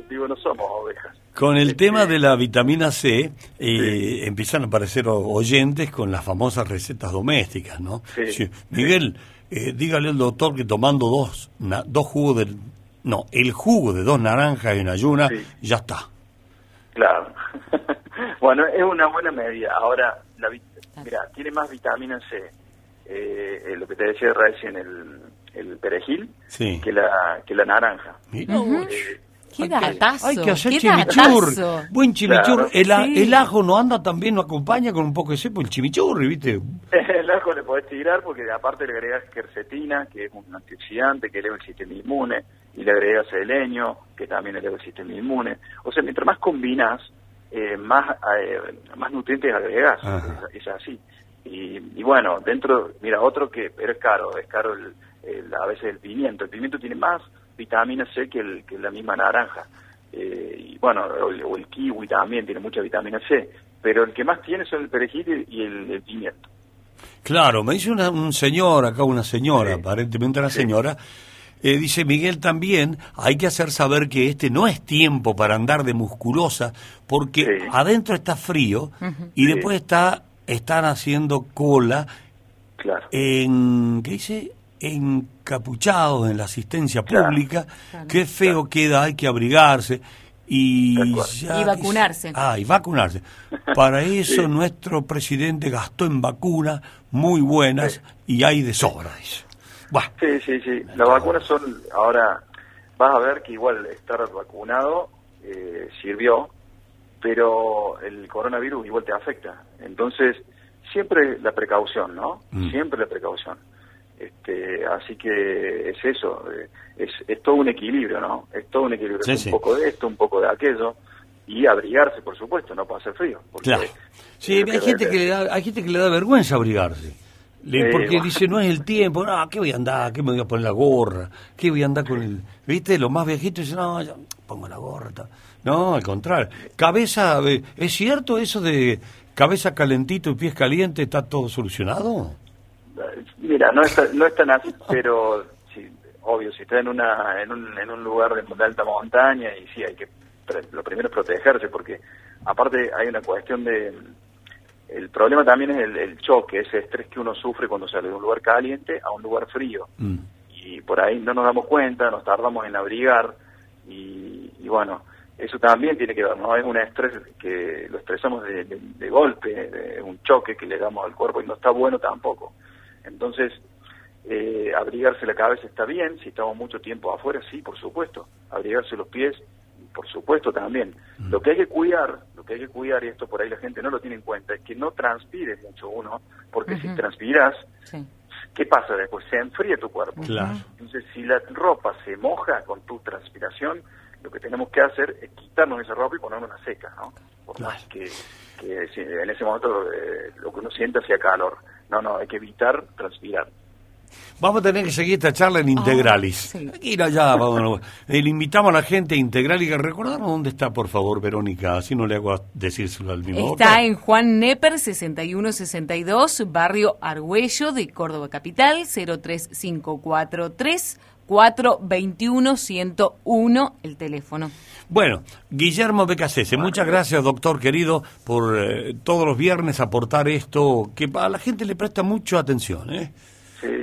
digo no somos ovejas. Con el este, tema de la vitamina C eh, empiezan a aparecer oyentes con las famosas recetas domésticas no Miguel eh, dígale al doctor que tomando dos dos jugos del no, el jugo de dos naranjas en ayuna, ya está. Claro. *laughs* bueno, es una buena medida. Ahora, la, mira, tiene más vitamina C, eh, eh, lo que te decía recién, el, el perejil, que, la, que la naranja. Qué datazo. Hay que hacer chimichurri. Buen chimichurri. el, ajo no anda también, no acompaña con un poco de cepo el chimichurri, ¿viste? *laughs* el ajo le podés tirar porque aparte le agregas quercetina, que es un antioxidante que eleva el sistema inmune, y le agregas selenio, que también eleva el sistema inmune. O sea, mientras más combinas, eh, más, eh, más nutrientes agregas. Es, así. Y, y, bueno, dentro, mira, otro que, pero es caro, es caro el, a veces el pimiento. El pimiento tiene más vitamina C que, el, que la misma naranja. Eh, y bueno, o, el kiwi también tiene mucha vitamina C, pero el que más tiene son el perejil y el, pimiento. Claro, me dice una, un señor, acá una señora, aparentemente una señora, eh, dice Miguel también, hay que hacer saber que este no es tiempo para andar de musculosa, porque adentro está frío y después está están haciendo cola claro. en, ¿qué dice? Encapuchados en la asistencia pública. Qué feo queda, hay que abrigarse. Y, y vacunarse. Ah, y vacunarse. Para *laughs* eso nuestro presidente gastó en vacunas muy buenas y hay de sobra, Sí, sí, sí. Las vacunas son, ahora vas a ver que igual estar vacunado eh, sirvió, pero el coronavirus igual te afecta. Entonces, siempre la precaución, ¿no? Mm. Siempre la precaución. Este, así que es eso, eh, es, es todo un equilibrio, ¿no? Es todo un equilibrio, un poco de esto, un poco de aquello, y abrigarse, por supuesto, no para hacer frío. Claro. Sí, hay gente, que le da, hay gente que le da vergüenza abrigarse porque dice, no es el tiempo, no, ¿qué voy a andar? ¿Qué me voy a poner la gorra? ¿Qué voy a andar con el...? ¿Viste? Los más viejitos dicen, no, yo pongo la gorra. No, al contrario. Cabeza, eh, ¿es cierto eso de cabeza calentito y pies calientes, está todo solucionado? Mira, no, está, no es tan así, *laughs* pero sí, obvio, si está en, una, en, un, en un lugar de alta montaña y sí, hay que, lo primero es protegerse, porque aparte hay una cuestión de el problema también es el, choque, ese estrés que uno sufre cuando sale de un lugar caliente a un lugar frío. Mm. Y por ahí no nos damos cuenta, nos tardamos en abrigar y, bueno, eso también tiene que ver, ¿no? Es un estrés que lo estresamos de, golpe, de un choque que le damos al cuerpo y no está bueno tampoco. Entonces, eh, abrigarse la cabeza está bien, si estamos mucho tiempo afuera, sí, por supuesto. Abrigarse los pies por supuesto también. Lo que hay que cuidar, lo que hay que cuidar, y esto por ahí la gente no lo tiene en cuenta, es que no transpire mucho uno, porque si transpiras, ¿qué pasa después? Se enfría tu cuerpo. Entonces, si la ropa se moja con tu transpiración, lo que tenemos que hacer es quitarnos esa ropa y ponernos una seca, ¿no? Por más que, en ese momento eh, lo que uno sienta sea calor. No, no, hay que evitar transpirar. Vamos a tener que seguir esta charla en Integralis. Oh, Ir allá, vamos. Eh, le invitamos a la gente a Integralis. Recordamos dónde está, por favor, Verónica, así no le hago decírselo al mismo Está en Juan Neper, 6162, barrio Argüello de Córdoba Capital, 03543 421 101 el teléfono. Bueno, Guillermo Becasese, muchas gracias, doctor querido, por eh, todos los viernes aportar esto que a la gente le presta mucho atención. ¿eh?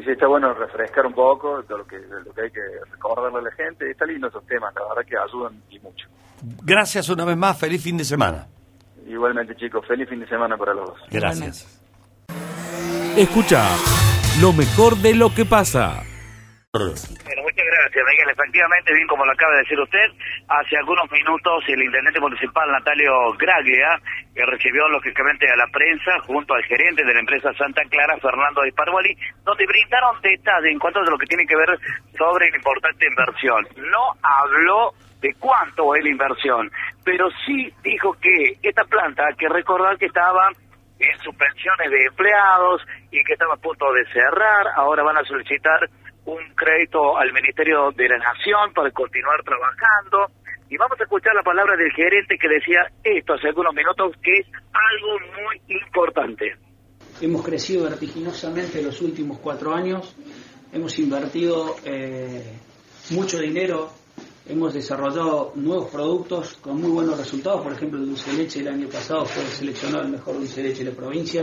Sí, está bueno refrescar un poco de lo que, lo que hay que recordarle a la gente. Está lindo esos temas, la verdad que ayudan y mucho. Gracias una vez más, feliz fin de semana. Igualmente, chicos, feliz fin de semana para los dos. Gracias. Escucha lo mejor de lo que pasa gracias, Miguel. Efectivamente, bien como lo acaba de decir usted, hace algunos minutos el intendente municipal Natalio Graglia que recibió lógicamente a la prensa junto al gerente de la empresa Santa Clara, Fernando de Parvali, donde brindaron detalles en cuanto a lo que tiene que ver sobre la importante inversión. No habló de cuánto es la inversión, pero sí dijo que esta planta, que recordar que estaba en suspensiones de empleados y que estaba a punto de cerrar, ahora van a solicitar un crédito al Ministerio de la Nación para continuar trabajando. Y vamos a escuchar la palabra del gerente que decía esto hace algunos minutos, que es algo muy importante. Hemos crecido vertiginosamente en los últimos cuatro años, hemos invertido eh, mucho dinero, hemos desarrollado nuevos productos con muy buenos resultados, por ejemplo el dulce de leche el año pasado fue seleccionado el mejor dulce leche de la provincia,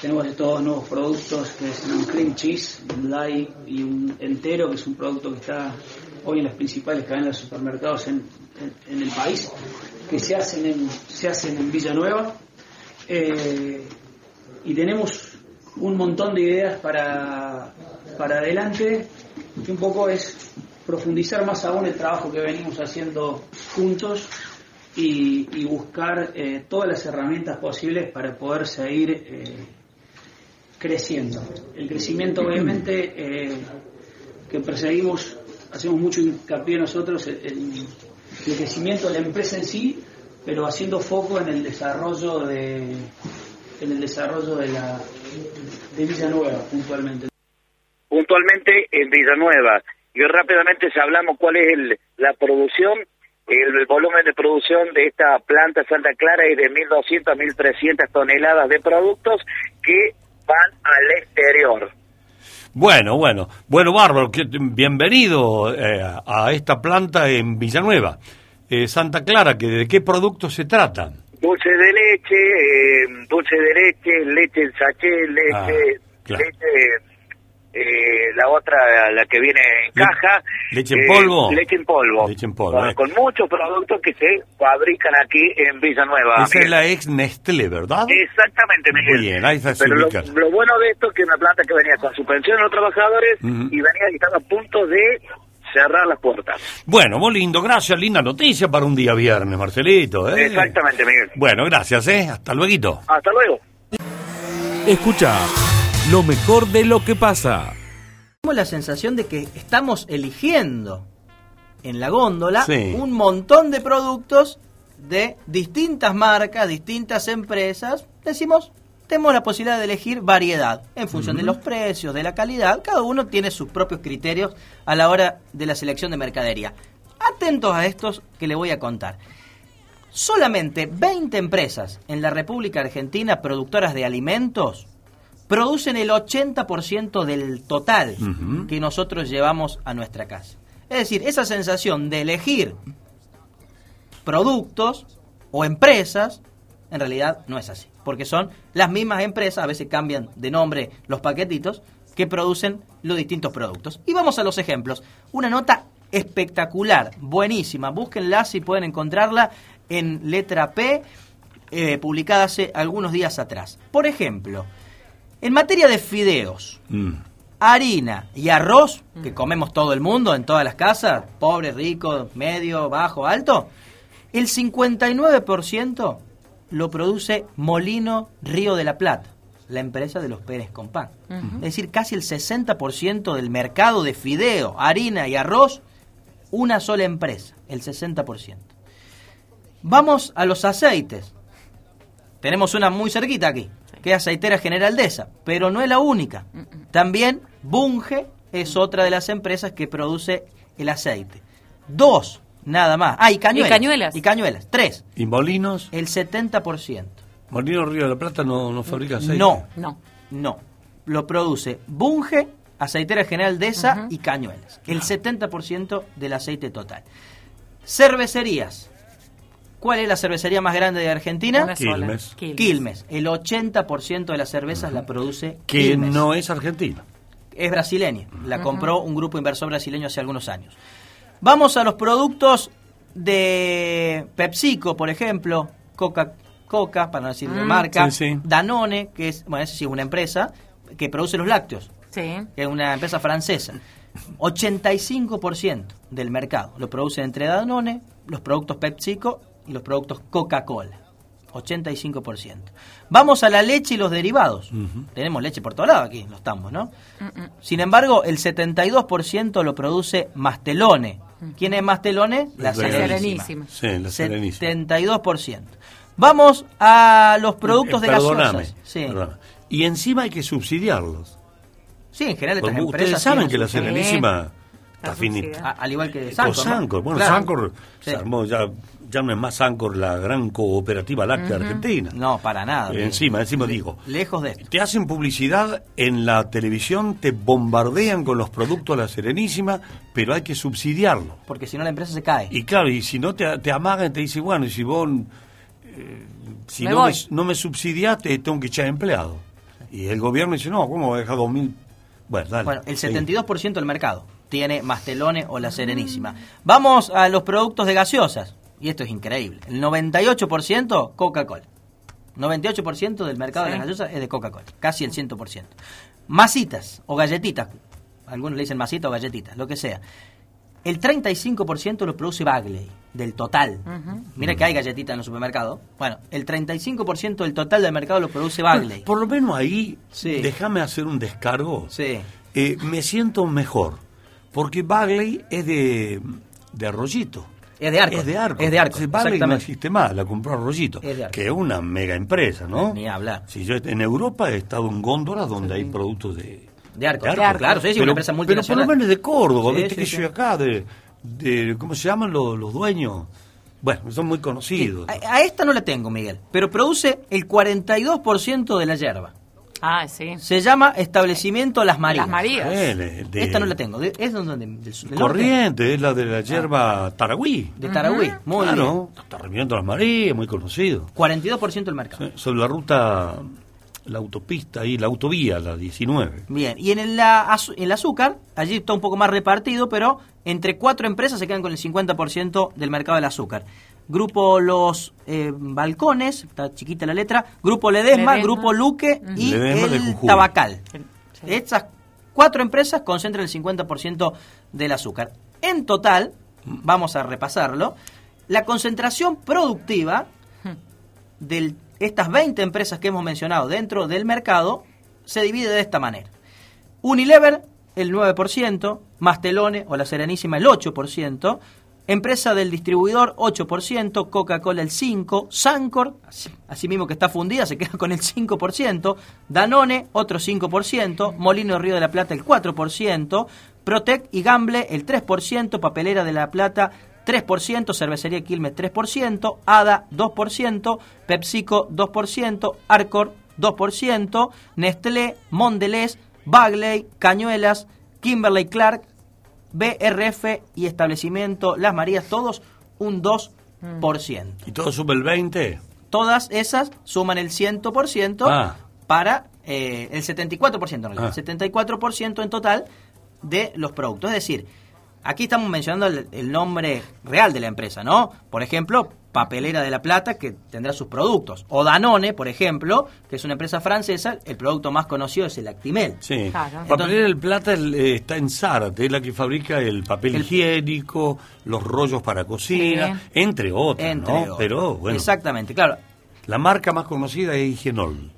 tenemos todos nuevos productos que es un cream cheese, un light y un entero, que es un producto que está hoy en las principales cadenas de supermercados en, el país, que se hacen en, se hacen en Villanueva. Eh, y tenemos un montón de ideas para, para adelante, que un poco es profundizar más aún el trabajo que venimos haciendo juntos y, buscar eh, todas las herramientas posibles para poder seguir eh, creciendo. El crecimiento obviamente eh, que perseguimos, hacemos mucho hincapié nosotros el crecimiento de la empresa en sí, pero haciendo foco en el desarrollo de en el desarrollo de la de Villanueva puntualmente. Puntualmente en Villanueva. y rápidamente si hablamos cuál es el, la producción, el, volumen de producción de esta planta Santa Clara es de 1.200 a 1.300 toneladas de productos que van al exterior. Bueno, bueno, bueno, bárbaro, bienvenido eh, a esta planta en Villanueva. Eh, Santa Clara, que ¿de qué productos se trata? Dulce de leche, eh, dulce de leche, leche en sachet, leche, Ah, claro. leche eh, la otra, la que viene en Le- caja. ¿leche en eh, polvo? Leche en polvo. Leche en polvo, Con, eh. con muchos productos que se fabrican aquí en Villanueva. Esa es la ex Nestlé, ¿verdad? Exactamente, Miguel. Muy bien, ahí está Pero lo, lo bueno de esto es que es una planta que venía con su pensión a los trabajadores y venía y estaba a punto de cerrar las puertas. Bueno, muy lindo, gracias, linda noticia para un día viernes, Marcelito. ¿eh? Exactamente, Miguel. Bueno, gracias, ¿eh? Hasta luego. Hasta luego. Escucha lo mejor de lo que pasa. Tenemos la sensación de que estamos eligiendo en la góndola Sí. un montón de productos de distintas marcas, distintas empresas. Decimos, tenemos la posibilidad de elegir variedad en función de los precios, de la calidad. Cada uno tiene sus propios criterios a la hora de la selección de mercadería. Atentos a estos que le voy a contar. Solamente 20 empresas en la República Argentina productoras de alimentos producen el 80% del total que nosotros llevamos a nuestra casa. Es decir, esa sensación de elegir productos o empresas, en realidad no es así, porque son las mismas empresas, a veces cambian de nombre los paquetitos, que producen los distintos productos. Y vamos a los ejemplos. Una nota espectacular, buenísima, búsquenla si pueden encontrarla en letra P, eh, publicada hace algunos días atrás. Por ejemplo, en materia de fideos, Mm. harina y arroz, que comemos todo el mundo en todas las casas, pobre, rico, medio, bajo, alto, el 59% lo produce Molino Río de la Plata, la empresa de los Pérez Compán. Es decir, casi el 60% del mercado de fideo, harina y arroz, una sola empresa, el 60%. Vamos a los aceites. Tenemos una muy cerquita aquí, que es Aceitera General Deza, pero no es la única. También Bunge es otra de las empresas que produce el aceite. Dos, nada más. Ah, y cañuelas. Y cañuelas. Y cañuelas. Tres, ¿Y Molinos? el 70%. ¿Molinos Río de la Plata no, no fabrica aceite? No, No. no. Lo produce Bunge, Aceitera General Deza y Cañuelas. El 70% del aceite total. Cervecerías. ¿Cuál es la cervecería más grande de Argentina? Quilmes. Quilmes. El 80% de las cervezas la produce Que Quilmes. no es argentina. Es brasileña. La compró un grupo inversor brasileño hace algunos años. Vamos a los productos de PepsiCo, por ejemplo. Coca, Coca para no decir de Mm. marca. Sí, sí. Danone, que es, bueno, sí es una empresa que produce los lácteos, Sí. que es una empresa francesa. 85% del mercado lo produce entre Danone, los productos PepsiCo y los productos Coca-Cola. 85%. Vamos a la leche y los derivados. Tenemos leche por todos lados aquí, los estamos, ¿no? Sin embargo, el 72% lo produce Mastelone. ¿Quién es Mastelone? La Serenísima. Serenísima. Sí, la Serenísima. 72%. Vamos a los productos Eh, de perdóname, gaseosas. Sí. perdóname. Y encima hay que subsidiarlos. sí, en general estas empresas ustedes saben que la Serenísima Está finita. al igual que Sancor. ¿no? Sancor. Bueno, Claro. Sancor Sí. se armó ya, ya no es más Sancor la gran cooperativa láctea argentina. No, para nada. Eh, encima, encima digo. Lejos de esto. Te hacen publicidad en la televisión, te bombardean con los productos de la Serenísima, pero hay que subsidiarlo. Porque si no la empresa se cae. Y claro, y si no te, te amagan, te dicen, bueno, y si vos eh, si Me no, me, no me subsidiaste, tengo que echar empleado. Y el gobierno dice, no, ¿cómo deja dos mil? Bueno, dale. Bueno, el sí. 72% del mercado tiene Mastelone o la Serenísima. Vamos a los productos de gaseosas. Y esto es increíble. El 98% Coca-Cola. 98% del mercado de las gaseosas es de Coca-Cola. Casi el 100%. Masitas o galletitas. Algunos le dicen masita o galletitas, lo que sea. El 35% lo produce Bagley, del total. Mira que hay galletitas en los supermercados. Bueno, el 35% del total del mercado lo produce Bagley. Por lo menos ahí, Sí. déjame hacer un descargo. Sí. Eh, me siento mejor, porque Bagley es de, de Arroyito. Es de Arcos. Es de Arco. Es de Arcos, Bagley no existe más, la compró Arroyito, Es de Arcos. que es una mega empresa, ¿no? Ni hablar. Si yo en Europa he estado en góndolas donde hay productos de, De Arcor, De Arcor. claro, sí, sí, una empresa Pero multinacional. por lo menos de Córdoba, Sí, viste sí, que sí. yo acá, de, de- ¿cómo se llaman los, los dueños? Bueno, son muy conocidos. A, a esta no la tengo, Miguel, pero produce el 42% de la yerba. Ah, sí. Se llama Establecimiento Las Marías. Las Marías. Eh, de- Esta no la tengo. De- ¿Es donde? Del, del norte? Corriente, es la de la yerba Taragüí. De Taragüí. Muy claro, Establecimiento Las Marías, muy conocido. bien. 42% del mercado. Sí, Sobre la ruta, la autopista ahí, la autovía, la 19. Bien, y en el, la azu- el azúcar, allí está un poco más repartido, pero entre cuatro empresas se quedan con el 50% del mercado del azúcar. Grupo Los eh, Balcones, está chiquita la letra, Grupo Ledesma, Ledesma. Grupo Luque y Ledesma el. Tabacal. Estas cuatro empresas concentran el 50% del azúcar. En total, vamos a repasarlo, la concentración productiva de estas 20 empresas que hemos mencionado dentro del mercado se divide de esta manera. Unilever, el 9%, Mastelone o la Serenísima, el 8%, Empresa del distribuidor, 8%, Coca-Cola, el 5%, Sancor, así, mismo que está fundida, se queda con el 5%, Danone, otro 5%, Molino Río de la Plata, el 4%, Protec y Gamble, el 3%, Papelera de la Plata, 3%, Cervecería Quilmes 3%, ADA 2%, PepsiCo 2%, Arcor 2%, Nestlé, Mondelez, Bagley, Cañuelas, Kimberly Clark, BRF y establecimiento Las Marías, todos un 2%. ¿Y todo sube el 20? Todas esas suman el 100% Ah. para eh, el 74%, en realidad, Ah. el 74% en total de los productos. Es decir, aquí estamos mencionando el, el nombre real de la empresa, ¿no? Por ejemplo, Papelera de la Plata, que tendrá sus productos. O Danone, por ejemplo, que es una empresa francesa, el producto más conocido es el Actimel. Sí. Claro. Papelera del Plata el, eh, está en Zárate, es la que fabrica el papel El- higiénico, los rollos para cocina, Sí. entre otros, Entre ¿no? otros. Pero bueno, Exactamente, claro. la marca más conocida es Higienol.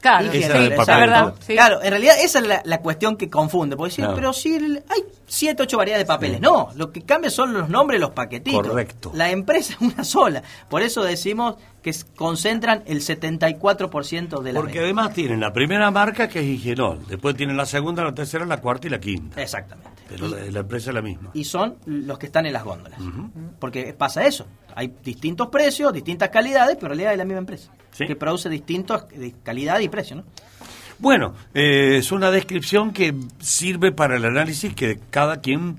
Claro, sí, es verdad. Claro, en realidad esa es la, la cuestión que confunde. Porque decir, Claro. pero si el- hay siete, ocho variedades de papeles. No, lo que cambia son los nombres los paquetitos. Correcto. La empresa *laughs* es una sola. Por eso decimos que concentran el 74% de la Porque venta. además tienen la primera marca que es Higienol, después tienen la segunda, la tercera, la cuarta y la quinta. Exactamente. Pero la, la empresa es la misma. Y son los que están en las góndolas. Porque pasa eso. Hay distintos precios, distintas calidades, pero en realidad es la misma empresa. Sí. Que produce distintos de calidad y precio, ¿no? Bueno, eh, es una descripción que sirve para el análisis que cada quien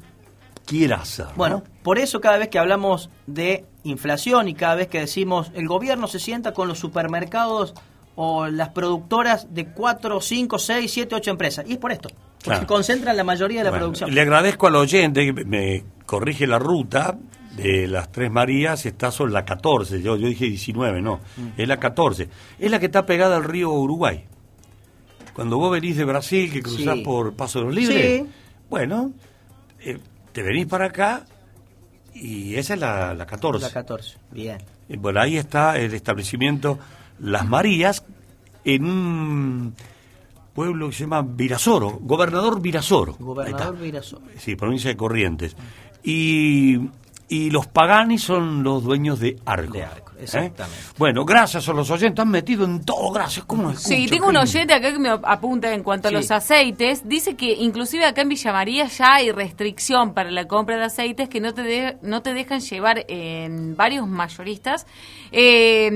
quiera hacer. ¿no? Bueno, por eso cada vez que hablamos de inflación y cada vez que decimos el gobierno se sienta con los supermercados o las productoras de 4, 5, 6, 7, 8 empresas. Y es por esto. Porque Claro. concentran la mayoría de la Bueno, producción. Le agradezco al oyente que me corrige la ruta de las Tres Marías, está sobre la 14, yo, yo dije 19, no, Mm. es la 14. Es la que está pegada al río Uruguay. Cuando vos venís de Brasil, que cruzás Sí. por Paso de los Libres, Sí. bueno, eh, te venís para acá y esa es la, la 14. La 14. Bien. Y Bueno, ahí está el establecimiento Las Marías en un pueblo que se llama Virasoro, Gobernador Virasoro. Gobernador. Virasoro. Sí, provincia de Corrientes. Y, y los Pagani son los dueños de Arco. De ¿eh? exactamente. Bueno, gracias a los oyentes, han metido en todo, gracias. ¿Cómo escucho? Sí, tengo un oyente acá que me apunta en cuanto Sí. a los aceites. Dice que inclusive acá en Villa María ya hay restricción para la compra de aceites que no te, de- no te dejan llevar en varios mayoristas eh,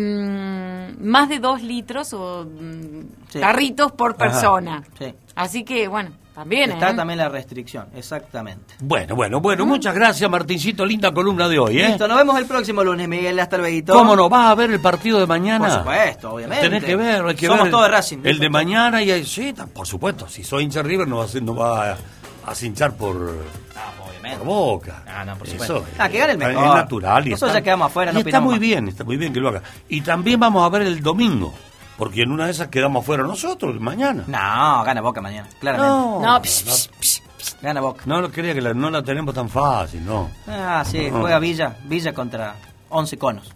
más de dos litros o mm, Sí. carritos por Ajá. persona. Sí. Así que, bueno, también. Está ¿eh? también la restricción, exactamente. Bueno, bueno, bueno, muchas gracias Martincito, linda columna de hoy, ¿eh? Listo, nos vemos el próximo lunes, Miguel. Hasta luego. ¿Cómo no? ¿Vas a ver el partido de mañana? Por supuesto, obviamente. Tenés que ver, hay que Somos ver. todos de Racing. El de mañana y sí, por supuesto. Si soy hincha River no va a, ser- no va a, a cinchar por, por boca. Ah, no, por Eso, supuesto. eh, Ah, que gane el es mejor. natural. Y Nosotros ya quedamos afuera, y no está muy más. bien, está muy bien que lo haga. Y también vamos a ver el domingo, porque en una de esas quedamos afuera nosotros mañana. No, gana Boca mañana, claramente. No, No, psh, psh, psh. Gana Boca. no lo quería que la- no la tenemos tan fácil, no. Ah, sí, No. juega Villa, Villa contra 11 conos.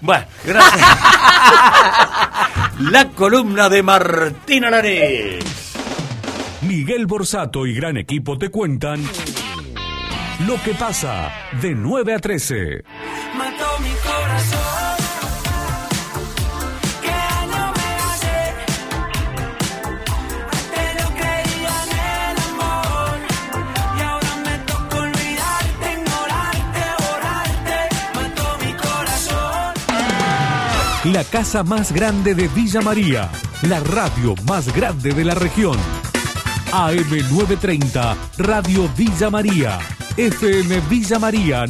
Bueno, gracias. *laughs* la columna de Martín Alares. Miguel Borsato y gran equipo te cuentan lo que pasa de 9 a 13. La casa más grande de Villa María, la radio más grande de la región. AM930, Radio Villa María, FM Villa María